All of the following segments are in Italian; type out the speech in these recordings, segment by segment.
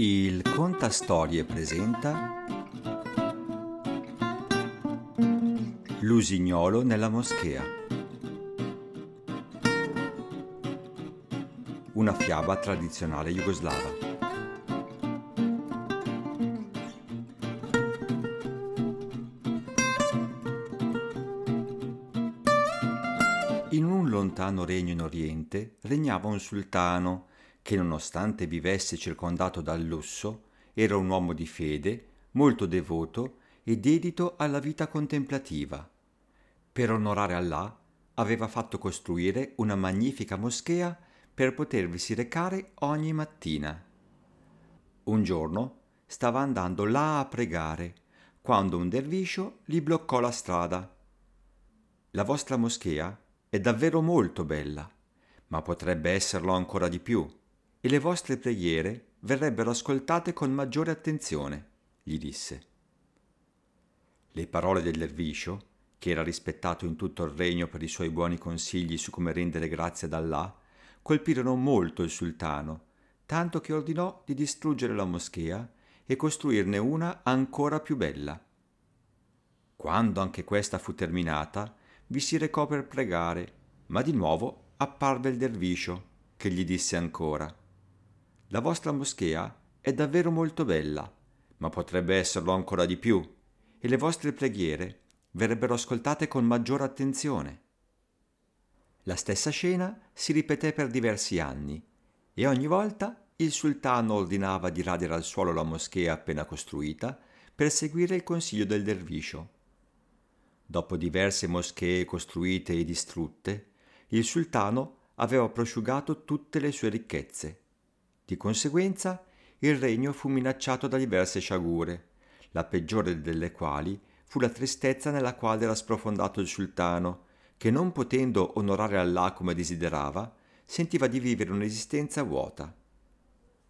Il Contastorie presenta L'usignolo nella moschea. Una fiaba tradizionale jugoslava. In un lontano regno in Oriente regnava un sultano che nonostante vivesse circondato dal lusso, era un uomo di fede, molto devoto e dedito alla vita contemplativa. Per onorare Allah aveva fatto costruire una magnifica moschea per potervisi recare ogni mattina. Un giorno stava andando là a pregare, quando un derviscio gli bloccò la strada. La vostra moschea è davvero molto bella, ma potrebbe esserlo ancora di più le vostre preghiere verrebbero ascoltate con maggiore attenzione, gli disse. Le parole del derviscio, che era rispettato in tutto il regno per i suoi buoni consigli su come rendere grazie ad Allah, colpirono molto il sultano, tanto che ordinò di distruggere la moschea e costruirne una ancora più bella. Quando anche questa fu terminata, vi si recò per pregare, ma di nuovo apparve il derviscio, che gli disse ancora la vostra moschea è davvero molto bella, ma potrebbe esserlo ancora di più, e le vostre preghiere verrebbero ascoltate con maggiore attenzione. La stessa scena si ripeté per diversi anni, e ogni volta il sultano ordinava di radere al suolo la moschea appena costruita per seguire il consiglio del derviscio. Dopo diverse moschee costruite e distrutte, il sultano aveva prosciugato tutte le sue ricchezze di conseguenza il regno fu minacciato da diverse sciagure, la peggiore delle quali fu la tristezza nella quale era sprofondato il sultano, che non potendo onorare Allah come desiderava, sentiva di vivere un'esistenza vuota.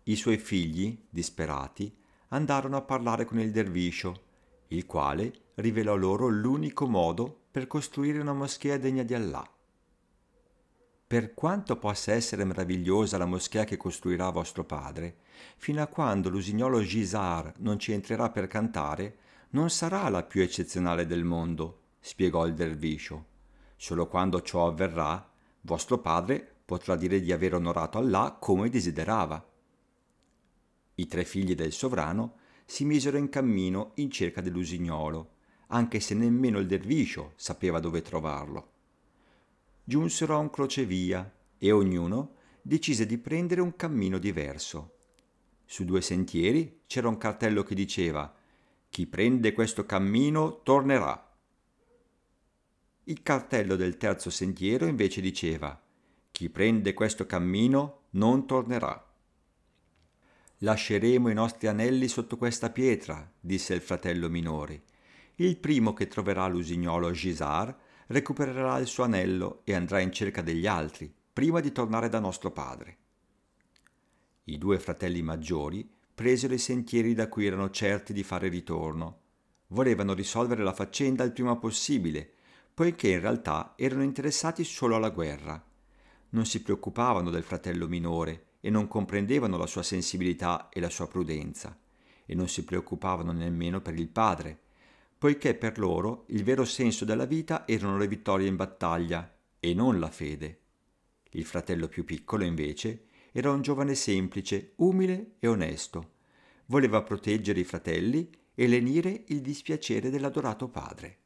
I suoi figli, disperati, andarono a parlare con il derviscio, il quale rivelò loro l'unico modo per costruire una moschea degna di Allah. Per quanto possa essere meravigliosa la moschea che costruirà vostro padre, fino a quando l'usignolo Gisar non ci entrerà per cantare, non sarà la più eccezionale del mondo, spiegò il derviscio. Solo quando ciò avverrà, vostro padre potrà dire di aver onorato Allah come desiderava. I tre figli del sovrano si misero in cammino in cerca dell'usignolo, anche se nemmeno il derviscio sapeva dove trovarlo giunsero a un crocevia e ognuno decise di prendere un cammino diverso. Su due sentieri c'era un cartello che diceva Chi prende questo cammino tornerà. Il cartello del terzo sentiero invece diceva Chi prende questo cammino non tornerà. Lasceremo i nostri anelli sotto questa pietra, disse il fratello minore. Il primo che troverà l'usignolo Gisar recupererà il suo anello e andrà in cerca degli altri, prima di tornare da nostro padre. I due fratelli maggiori presero i sentieri da cui erano certi di fare ritorno. Volevano risolvere la faccenda il prima possibile, poiché in realtà erano interessati solo alla guerra. Non si preoccupavano del fratello minore e non comprendevano la sua sensibilità e la sua prudenza, e non si preoccupavano nemmeno per il padre, poiché per loro il vero senso della vita erano le vittorie in battaglia e non la fede. Il fratello più piccolo, invece, era un giovane semplice, umile e onesto. Voleva proteggere i fratelli e lenire il dispiacere dell'adorato padre.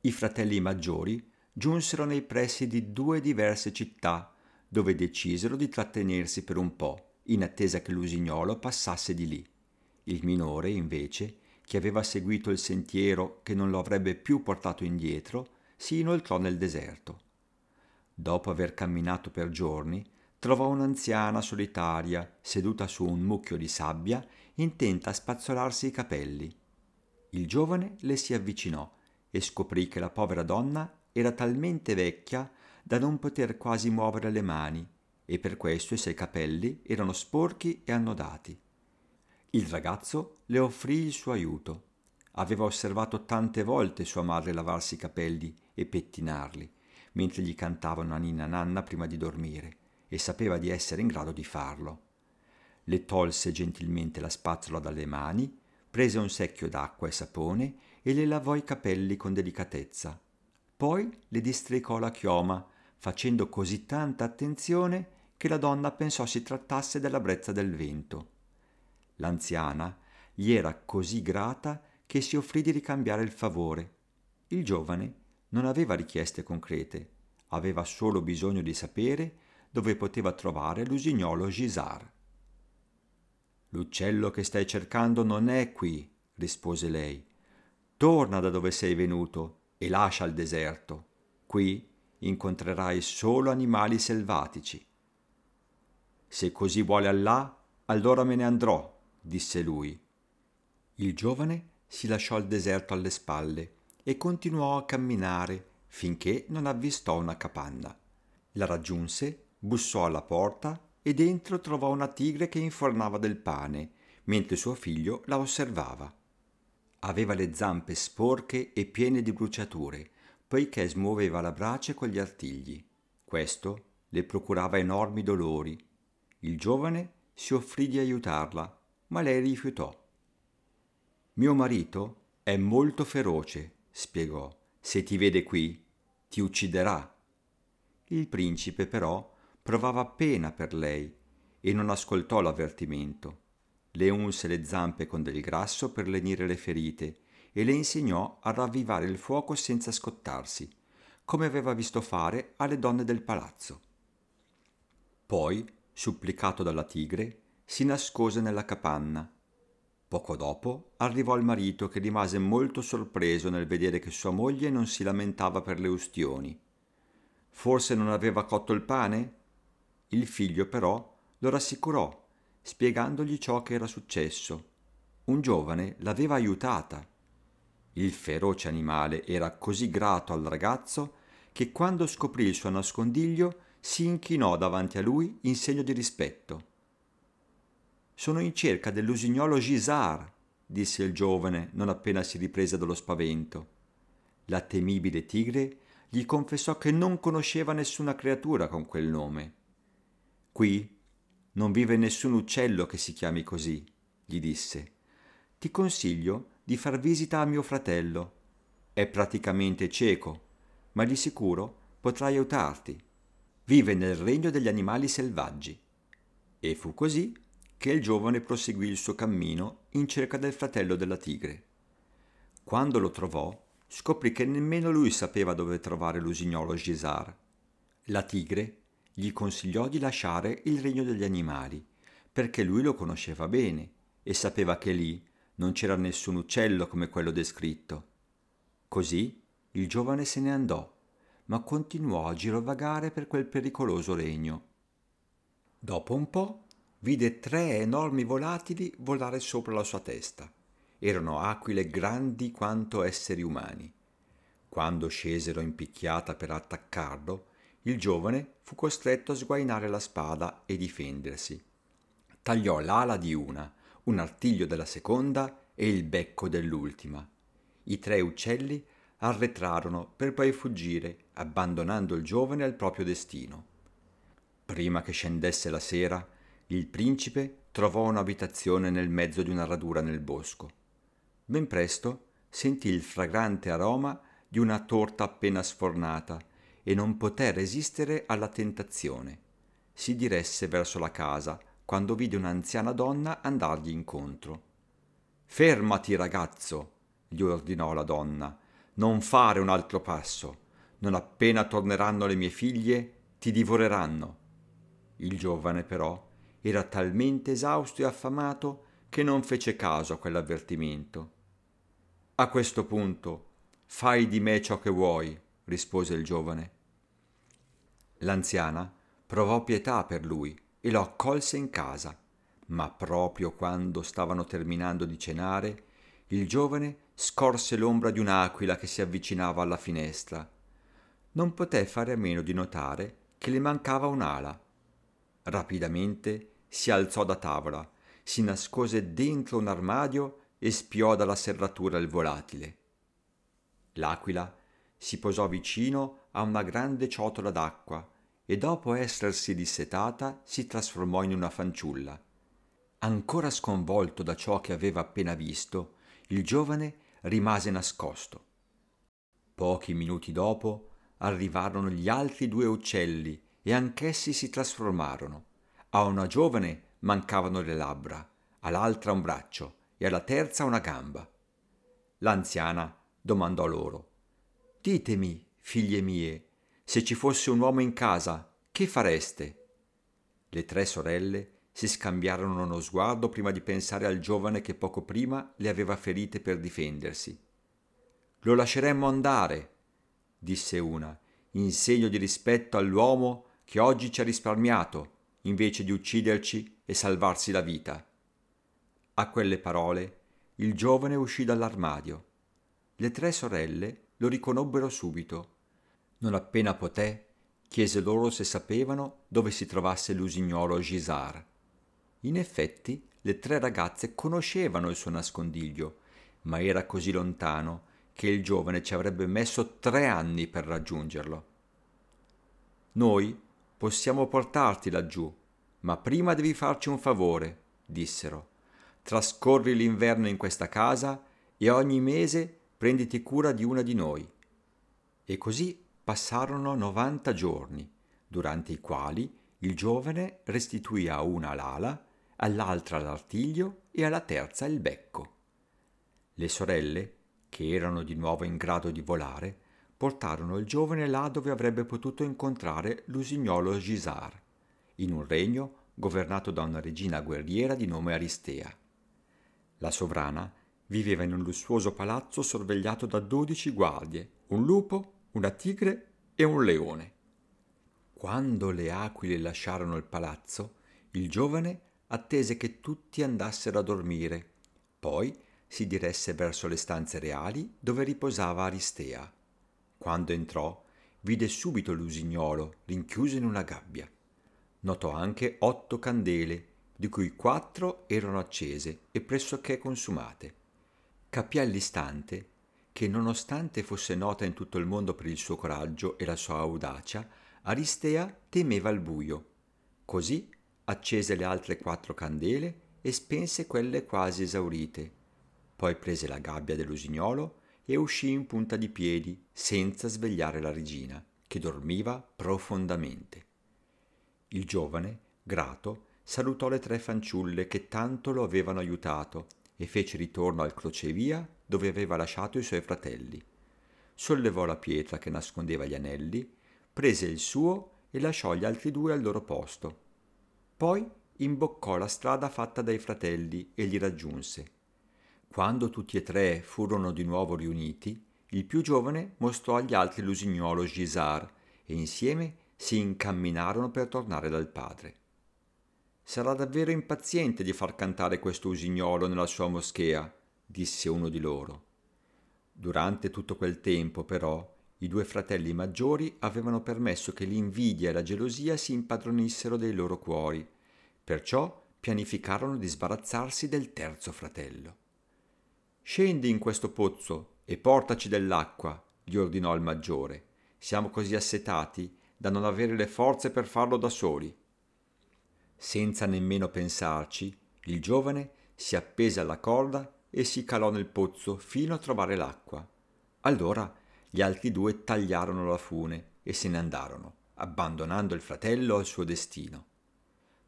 I fratelli maggiori giunsero nei pressi di due diverse città, dove decisero di trattenersi per un po', in attesa che l'usignolo passasse di lì. Il minore, invece, che aveva seguito il sentiero che non lo avrebbe più portato indietro, si inoltrò nel deserto. Dopo aver camminato per giorni, trovò un'anziana solitaria seduta su un mucchio di sabbia, intenta a spazzolarsi i capelli. Il giovane le si avvicinò e scoprì che la povera donna era talmente vecchia da non poter quasi muovere le mani e per questo i suoi capelli erano sporchi e annodati. Il ragazzo le offrì il suo aiuto. Aveva osservato tante volte sua madre lavarsi i capelli e pettinarli, mentre gli cantava una ninna nanna prima di dormire, e sapeva di essere in grado di farlo. le tolse gentilmente la spazzola dalle mani, prese un secchio d'acqua e sapone e le lavò i capelli con delicatezza. Poi le districò la chioma, facendo così tanta attenzione che la donna pensò si trattasse della brezza del vento. L'anziana gli era così grata che si offrì di ricambiare il favore. Il giovane non aveva richieste concrete, aveva solo bisogno di sapere dove poteva trovare l'usignolo Gisard. L'uccello che stai cercando non è qui, rispose lei. Torna da dove sei venuto e lascia il deserto. Qui incontrerai solo animali selvatici. Se così vuole Allah, allora me ne andrò, disse lui. Il giovane si lasciò il deserto alle spalle e continuò a camminare finché non avvistò una capanna. La raggiunse, bussò alla porta e dentro trovò una tigre che infornava del pane, mentre suo figlio la osservava. Aveva le zampe sporche e piene di bruciature, poiché smuoveva la brace con gli artigli. Questo le procurava enormi dolori. Il giovane si offrì di aiutarla, ma lei rifiutò. Mio marito è molto feroce, spiegò. Se ti vede qui, ti ucciderà. Il principe però provava pena per lei e non ascoltò l'avvertimento. Le unse le zampe con del grasso per lenire le ferite e le insegnò a ravvivare il fuoco senza scottarsi, come aveva visto fare alle donne del palazzo. Poi, supplicato dalla tigre, si nascose nella capanna. Poco dopo arrivò il marito che rimase molto sorpreso nel vedere che sua moglie non si lamentava per le ustioni. Forse non aveva cotto il pane? Il figlio però lo rassicurò, spiegandogli ciò che era successo. Un giovane l'aveva aiutata. Il feroce animale era così grato al ragazzo che quando scoprì il suo nascondiglio si inchinò davanti a lui in segno di rispetto. Sono in cerca dell'usignolo Gisard, disse il giovane non appena si riprese dallo spavento. La temibile tigre gli confessò che non conosceva nessuna creatura con quel nome. Qui non vive nessun uccello che si chiami così, gli disse. Ti consiglio di far visita a mio fratello. È praticamente cieco, ma di sicuro potrà aiutarti. Vive nel regno degli animali selvaggi. E fu così che il giovane proseguì il suo cammino in cerca del fratello della tigre. Quando lo trovò, scoprì che nemmeno lui sapeva dove trovare l'usignolo Gisard. La tigre gli consigliò di lasciare il regno degli animali, perché lui lo conosceva bene e sapeva che lì non c'era nessun uccello come quello descritto. Così il giovane se ne andò, ma continuò a girovagare per quel pericoloso regno. Dopo un po' vide tre enormi volatili volare sopra la sua testa. Erano aquile grandi quanto esseri umani. Quando scesero in picchiata per attaccarlo, il giovane fu costretto a sguainare la spada e difendersi. Tagliò l'ala di una, un artiglio della seconda e il becco dell'ultima. I tre uccelli arretrarono per poi fuggire, abbandonando il giovane al proprio destino. Prima che scendesse la sera, il principe trovò un'abitazione nel mezzo di una radura nel bosco. Ben presto sentì il fragrante aroma di una torta appena sfornata e non poté resistere alla tentazione. Si diresse verso la casa quando vide un'anziana donna andargli incontro. Fermati, ragazzo, gli ordinò la donna, non fare un altro passo. Non appena torneranno le mie figlie, ti divoreranno. Il giovane, però, era talmente esausto e affamato che non fece caso a quell'avvertimento. A questo punto, fai di me ciò che vuoi, rispose il giovane. L'anziana provò pietà per lui e lo accolse in casa, ma proprio quando stavano terminando di cenare, il giovane scorse l'ombra di un'aquila che si avvicinava alla finestra. Non poté fare a meno di notare che le mancava un'ala. Rapidamente si alzò da tavola, si nascose dentro un armadio e spiò dalla serratura il volatile. L'aquila si posò vicino a una grande ciotola d'acqua e dopo essersi dissetata si trasformò in una fanciulla. Ancora sconvolto da ciò che aveva appena visto, il giovane rimase nascosto. Pochi minuti dopo arrivarono gli altri due uccelli e anch'essi si trasformarono. A una giovane mancavano le labbra, all'altra un braccio e alla terza una gamba. L'anziana domandò loro Ditemi, figlie mie, se ci fosse un uomo in casa, che fareste? Le tre sorelle si scambiarono uno sguardo prima di pensare al giovane che poco prima le aveva ferite per difendersi. Lo lasceremmo andare, disse una, in segno di rispetto all'uomo che oggi ci ha risparmiato, invece di ucciderci e salvarsi la vita. A quelle parole il giovane uscì dall'armadio. Le tre sorelle lo riconobbero subito. Non appena poté, chiese loro se sapevano dove si trovasse l'usignolo Gisard. In effetti, le tre ragazze conoscevano il suo nascondiglio, ma era così lontano che il giovane ci avrebbe messo tre anni per raggiungerlo. Noi possiamo portarti laggiù, ma prima devi farci un favore, dissero. Trascorri l'inverno in questa casa e ogni mese prenditi cura di una di noi. E così passarono novanta giorni, durante i quali il giovane restituì a una l'ala, all'altra l'artiglio e alla terza il becco. Le sorelle, che erano di nuovo in grado di volare, portarono il giovane là dove avrebbe potuto incontrare l'usignolo Gisard, in un regno governato da una regina guerriera di nome Aristea. La sovrana viveva in un lussuoso palazzo sorvegliato da dodici guardie, un lupo, una tigre e un leone. Quando le aquile lasciarono il palazzo, il giovane attese che tutti andassero a dormire, poi si diresse verso le stanze reali dove riposava Aristea. Quando entrò, vide subito l'usignolo rinchiuso in una gabbia. Notò anche otto candele, di cui quattro erano accese e pressoché consumate capì all'istante che nonostante fosse nota in tutto il mondo per il suo coraggio e la sua audacia, Aristea temeva il buio. Così accese le altre quattro candele e spense quelle quasi esaurite. Poi prese la gabbia dell'usignolo e uscì in punta di piedi, senza svegliare la regina, che dormiva profondamente. Il giovane, grato, salutò le tre fanciulle che tanto lo avevano aiutato e fece ritorno al crocevia dove aveva lasciato i suoi fratelli. Sollevò la pietra che nascondeva gli anelli, prese il suo e lasciò gli altri due al loro posto. Poi imboccò la strada fatta dai fratelli e li raggiunse. Quando tutti e tre furono di nuovo riuniti, il più giovane mostrò agli altri l'usignolo Gisard e insieme si incamminarono per tornare dal padre. Sarà davvero impaziente di far cantare questo usignolo nella sua moschea, disse uno di loro. Durante tutto quel tempo, però, i due fratelli maggiori avevano permesso che l'invidia e la gelosia si impadronissero dei loro cuori, perciò pianificarono di sbarazzarsi del terzo fratello. Scendi in questo pozzo e portaci dell'acqua, gli ordinò il maggiore. Siamo così assetati da non avere le forze per farlo da soli. Senza nemmeno pensarci, il giovane si appese alla corda e si calò nel pozzo fino a trovare l'acqua. Allora gli altri due tagliarono la fune e se ne andarono, abbandonando il fratello al suo destino.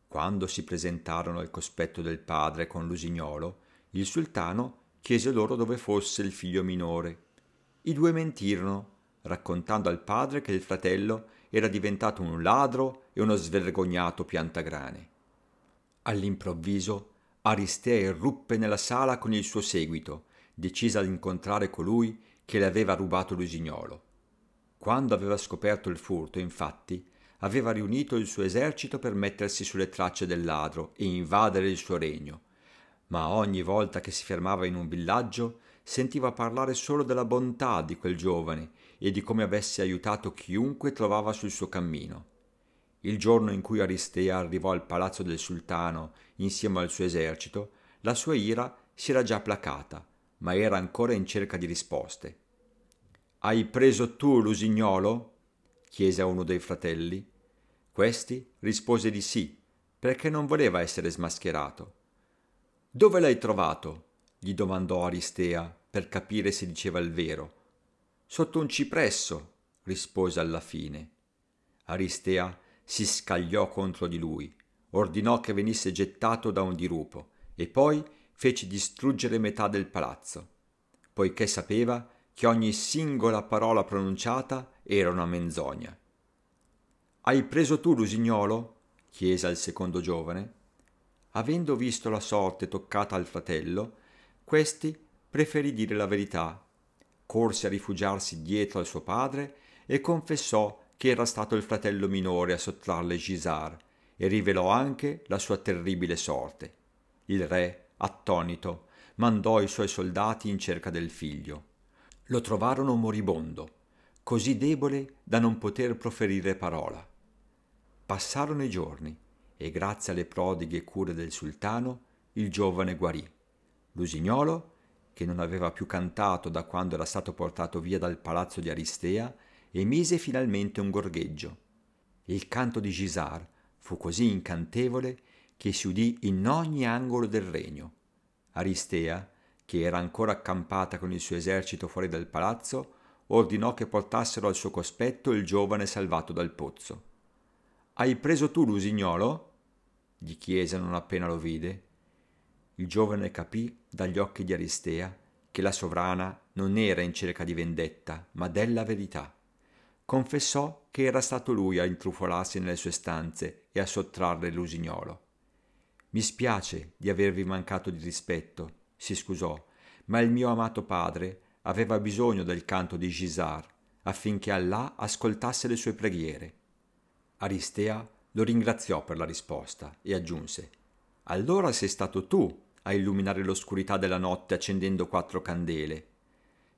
Quando si presentarono al cospetto del padre con l'usignolo, il sultano chiese loro dove fosse il figlio minore. I due mentirono, raccontando al padre che il fratello era diventato un ladro e uno svergognato piantagrane. All'improvviso Aristea irruppe nella sala con il suo seguito, decisa ad incontrare colui che le aveva rubato l'usignolo. Quando aveva scoperto il furto, infatti, aveva riunito il suo esercito per mettersi sulle tracce del ladro e invadere il suo regno, ma ogni volta che si fermava in un villaggio sentiva parlare solo della bontà di quel giovane e di come avesse aiutato chiunque trovava sul suo cammino. Il giorno in cui Aristea arrivò al palazzo del sultano insieme al suo esercito, la sua ira si era già placata, ma era ancora in cerca di risposte. Hai preso tu l'usignolo? chiese a uno dei fratelli. Questi rispose di sì, perché non voleva essere smascherato. Dove l'hai trovato? gli domandò Aristea per capire se diceva il vero. Sotto un cipresso, rispose alla fine. Aristea si scagliò contro di lui, ordinò che venisse gettato da un dirupo e poi fece distruggere metà del palazzo, poiché sapeva che ogni singola parola pronunciata era una menzogna. Hai preso tu l'usignolo? chiese al secondo giovane. Avendo visto la sorte toccata al fratello, questi preferì dire la verità. Corse a rifugiarsi dietro al suo padre e confessò che era stato il fratello minore a sottrarle Gisar e rivelò anche la sua terribile sorte. Il re, attonito, mandò i suoi soldati in cerca del figlio. Lo trovarono moribondo, così debole da non poter proferire parola. Passarono i giorni e grazie alle prodighe cure del sultano il giovane guarì. L'usignolo, che non aveva più cantato da quando era stato portato via dal palazzo di Aristea, emise finalmente un gorgheggio. Il canto di Gisar fu così incantevole che si udì in ogni angolo del regno. Aristea, che era ancora accampata con il suo esercito fuori dal palazzo, ordinò che portassero al suo cospetto il giovane salvato dal pozzo. Hai preso tu l'usignolo? Gli chiese non appena lo vide. Il giovane capì dagli occhi di Aristea che la sovrana non era in cerca di vendetta, ma della verità. Confessò che era stato lui a intrufolarsi nelle sue stanze e a sottrarre l'usignolo. Mi spiace di avervi mancato di rispetto, si scusò, ma il mio amato padre aveva bisogno del canto di Gisar affinché Allah ascoltasse le sue preghiere. Aristea lo ringraziò per la risposta e aggiunse Allora sei stato tu a illuminare l'oscurità della notte accendendo quattro candele.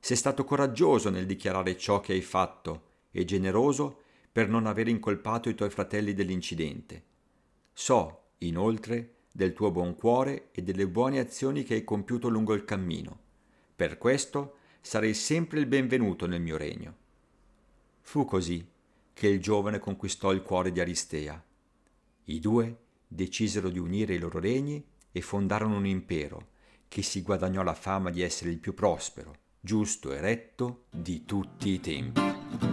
Sei stato coraggioso nel dichiarare ciò che hai fatto e generoso per non aver incolpato i tuoi fratelli dell'incidente. So, inoltre, del tuo buon cuore e delle buone azioni che hai compiuto lungo il cammino. Per questo sarei sempre il benvenuto nel mio regno. Fu così che il giovane conquistò il cuore di Aristea. I due decisero di unire i loro regni e fondarono un impero che si guadagnò la fama di essere il più prospero, giusto e retto di tutti i tempi.